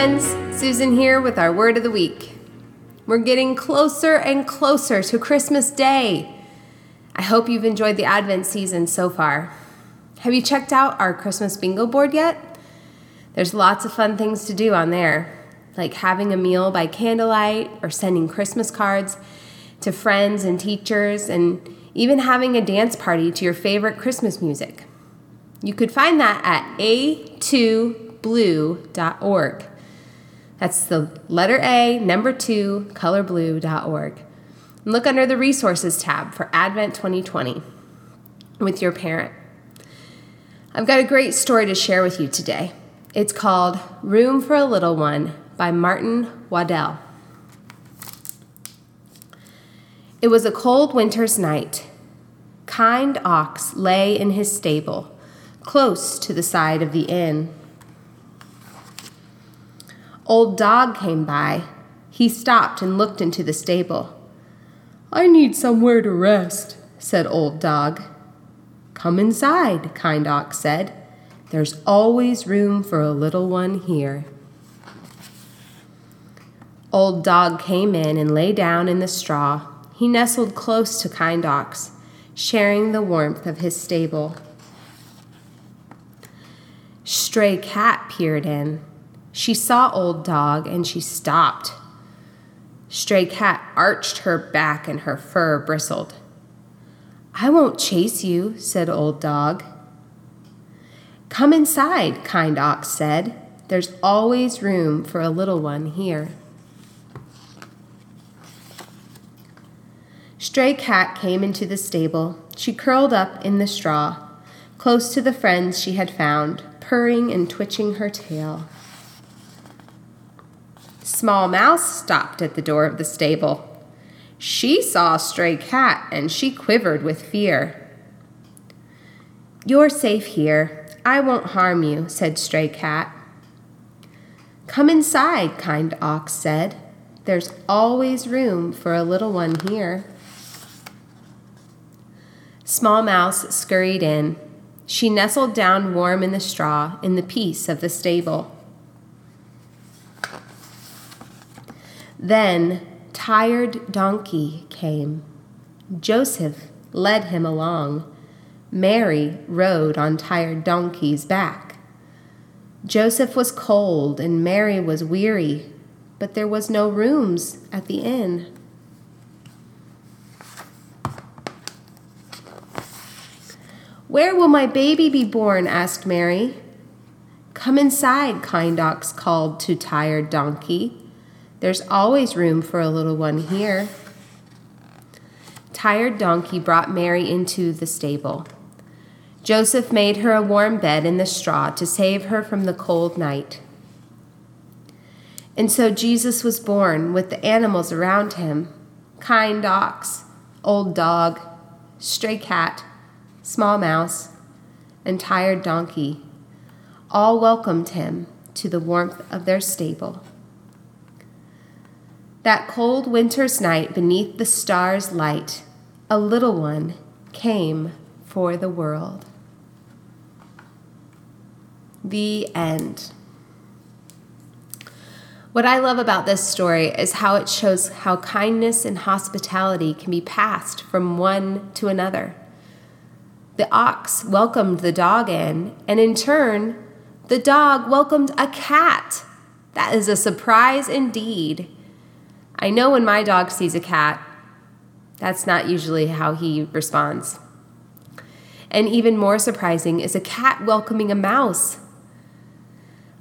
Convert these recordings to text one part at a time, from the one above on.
friends. Susan here with our word of the week. We're getting closer and closer to Christmas Day. I hope you've enjoyed the Advent season so far. Have you checked out our Christmas bingo board yet? There's lots of fun things to do on there, like having a meal by candlelight or sending Christmas cards to friends and teachers, and even having a dance party to your favorite Christmas music. You could find that at a2 blue.org. That's the letter A, number two, colorblue.org. Look under the resources tab for Advent 2020 with your parent. I've got a great story to share with you today. It's called Room for a Little One by Martin Waddell. It was a cold winter's night. Kind ox lay in his stable, close to the side of the inn. Old Dog came by. He stopped and looked into the stable. I need somewhere to rest, said Old Dog. Come inside, Kind Ox said. There's always room for a little one here. Old Dog came in and lay down in the straw. He nestled close to Kind Ox, sharing the warmth of his stable. Stray Cat peered in. She saw Old Dog and she stopped. Stray Cat arched her back and her fur bristled. I won't chase you, said Old Dog. Come inside, Kind Ox said. There's always room for a little one here. Stray Cat came into the stable. She curled up in the straw, close to the friends she had found, purring and twitching her tail. Small Mouse stopped at the door of the stable. She saw a stray cat and she quivered with fear. You're safe here. I won't harm you, said Stray Cat. Come inside, Kind Ox said. There's always room for a little one here. Small Mouse scurried in. She nestled down warm in the straw in the peace of the stable. Then Tired Donkey came. Joseph led him along. Mary rode on Tired Donkey's back. Joseph was cold and Mary was weary, but there was no rooms at the inn. Where will my baby be born? asked Mary. Come inside, Kind Ox called to Tired Donkey. There's always room for a little one here. Tired Donkey brought Mary into the stable. Joseph made her a warm bed in the straw to save her from the cold night. And so Jesus was born with the animals around him kind ox, old dog, stray cat, small mouse, and tired donkey. All welcomed him to the warmth of their stable. That cold winter's night beneath the stars' light, a little one came for the world. The end. What I love about this story is how it shows how kindness and hospitality can be passed from one to another. The ox welcomed the dog in, and in turn, the dog welcomed a cat. That is a surprise indeed. I know when my dog sees a cat, that's not usually how he responds. And even more surprising is a cat welcoming a mouse.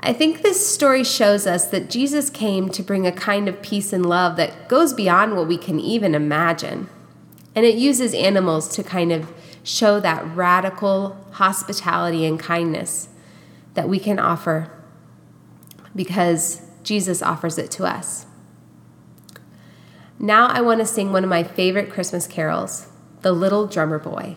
I think this story shows us that Jesus came to bring a kind of peace and love that goes beyond what we can even imagine. And it uses animals to kind of show that radical hospitality and kindness that we can offer because Jesus offers it to us. Now I want to sing one of my favorite Christmas carols, The Little Drummer Boy.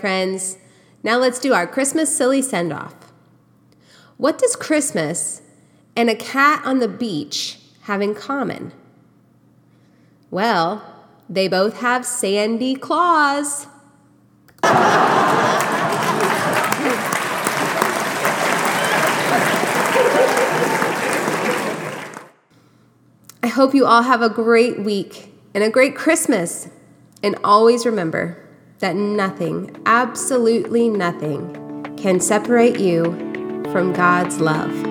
Friends, now let's do our Christmas silly send off. What does Christmas and a cat on the beach have in common? Well, they both have sandy claws. I hope you all have a great week and a great Christmas. And always remember that nothing, absolutely nothing, can separate you from God's love.